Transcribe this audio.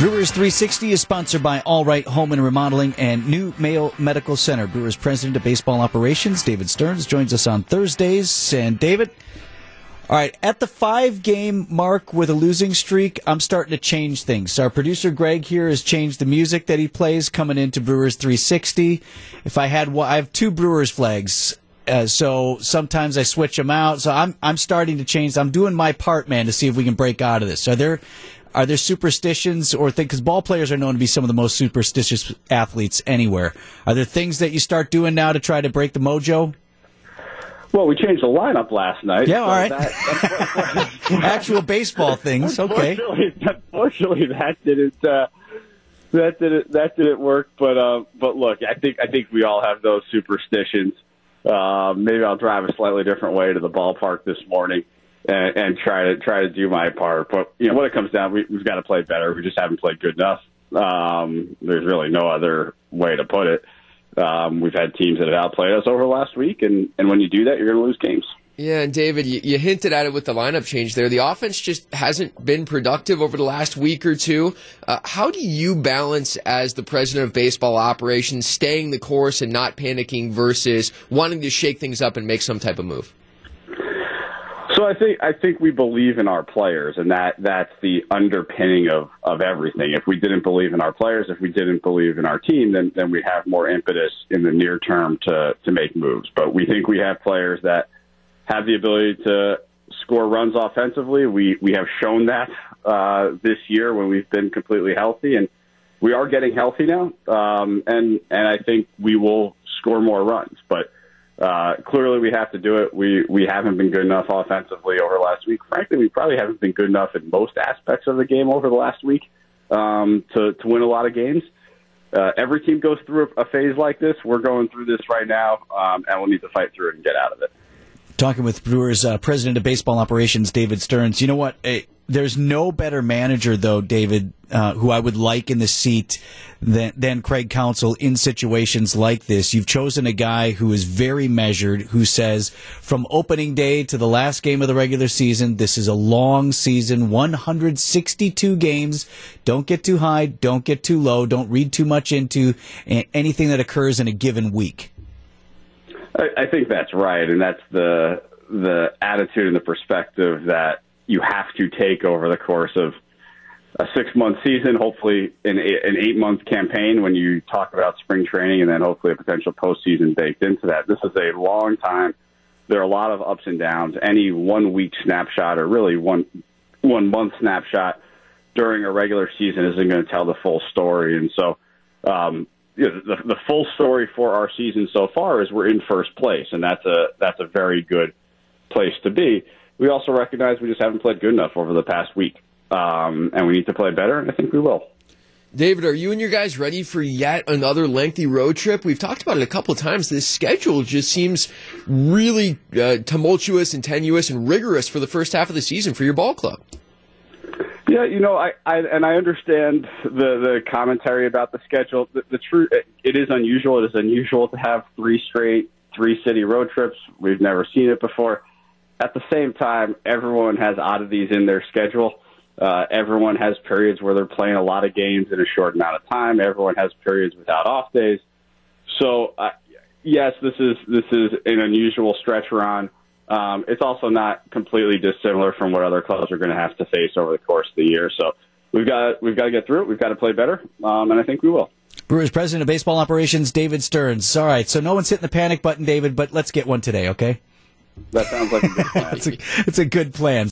Brewers 360 is sponsored by All Right Home and Remodeling and New Mayo Medical Center. Brewers President of Baseball Operations, David Stearns, joins us on Thursdays. And David, all right, at the five game mark with a losing streak, I'm starting to change things. Our producer Greg here has changed the music that he plays coming into Brewers 360. If I had, I have two Brewers flags. Uh, so sometimes I switch them out. So I'm I'm starting to change. I'm doing my part, man, to see if we can break out of this. Are there are there superstitions or things? Because ball players are known to be some of the most superstitious athletes anywhere. Are there things that you start doing now to try to break the mojo? Well, we changed the lineup last night. Yeah, so all right. That, Actual baseball things. Okay. Unfortunately, unfortunately that didn't. Uh, that didn't that didn't work, but uh, but look, I think I think we all have those superstitions. Uh, maybe I'll drive a slightly different way to the ballpark this morning and, and try to try to do my part. But you know, when it comes down, we, we've got to play better. We just haven't played good enough. Um, there's really no other way to put it. Um, we've had teams that have outplayed us over the last week, and, and when you do that, you're going to lose games. Yeah, and David, you, you, hinted at it with the lineup change there. The offense just hasn't been productive over the last week or two. Uh, how do you balance, as the president of baseball operations, staying the course and not panicking versus wanting to shake things up and make some type of move? So I think I think we believe in our players, and that that's the underpinning of of everything. If we didn't believe in our players, if we didn't believe in our team, then then we have more impetus in the near term to to make moves. But we think we have players that have the ability to score runs offensively. We we have shown that uh, this year when we've been completely healthy, and we are getting healthy now. Um, and and I think we will score more runs, but uh, clearly, we have to do it. We we haven't been good enough offensively over last week. Frankly, we probably haven't been good enough in most aspects of the game over the last week um, to to win a lot of games. Uh, every team goes through a, a phase like this. We're going through this right now, um, and we'll need to fight through it and get out of it. Talking with Brewers uh, president of baseball operations, David Stearns. You know what? There's no better manager, though, David, uh, who I would like in the seat than, than Craig Counsell in situations like this. You've chosen a guy who is very measured, who says from opening day to the last game of the regular season, this is a long season, 162 games. Don't get too high, don't get too low, don't read too much into anything that occurs in a given week. I, I think that's right, and that's the the attitude and the perspective that you have to take over the course of a six month season, hopefully an, an eight month campaign when you talk about spring training, and then hopefully a potential postseason baked into that. This is a long time. There are a lot of ups and downs. Any one week snapshot, or really one one month snapshot during a regular season, isn't going to tell the full story. And so, um, you know, the, the full story for our season so far is we're in first place, and that's a that's a very good place to be we also recognize we just haven't played good enough over the past week, um, and we need to play better, and I think we will. David, are you and your guys ready for yet another lengthy road trip? We've talked about it a couple of times. This schedule just seems really uh, tumultuous and tenuous and rigorous for the first half of the season for your ball club. Yeah, you know, I, I and I understand the the commentary about the schedule. The, the truth, it is unusual. It is unusual to have three straight three city road trips. We've never seen it before at the same time, everyone has oddities in their schedule. Uh, everyone has periods where they're playing a lot of games in a short amount of time. Everyone has periods without off days. So, uh, yes, this is this is an unusual stretch run. Um, it's also not completely dissimilar from what other clubs are going to have to face over the course of the year. So, we've got we've got to get through it. We've got to play better, um, and I think we will. Brewers president of baseball operations, David Stearns. All right, so no one's hitting the panic button, David, but let's get one today, okay? That sounds like a good plan. it's, a, it's a good plan.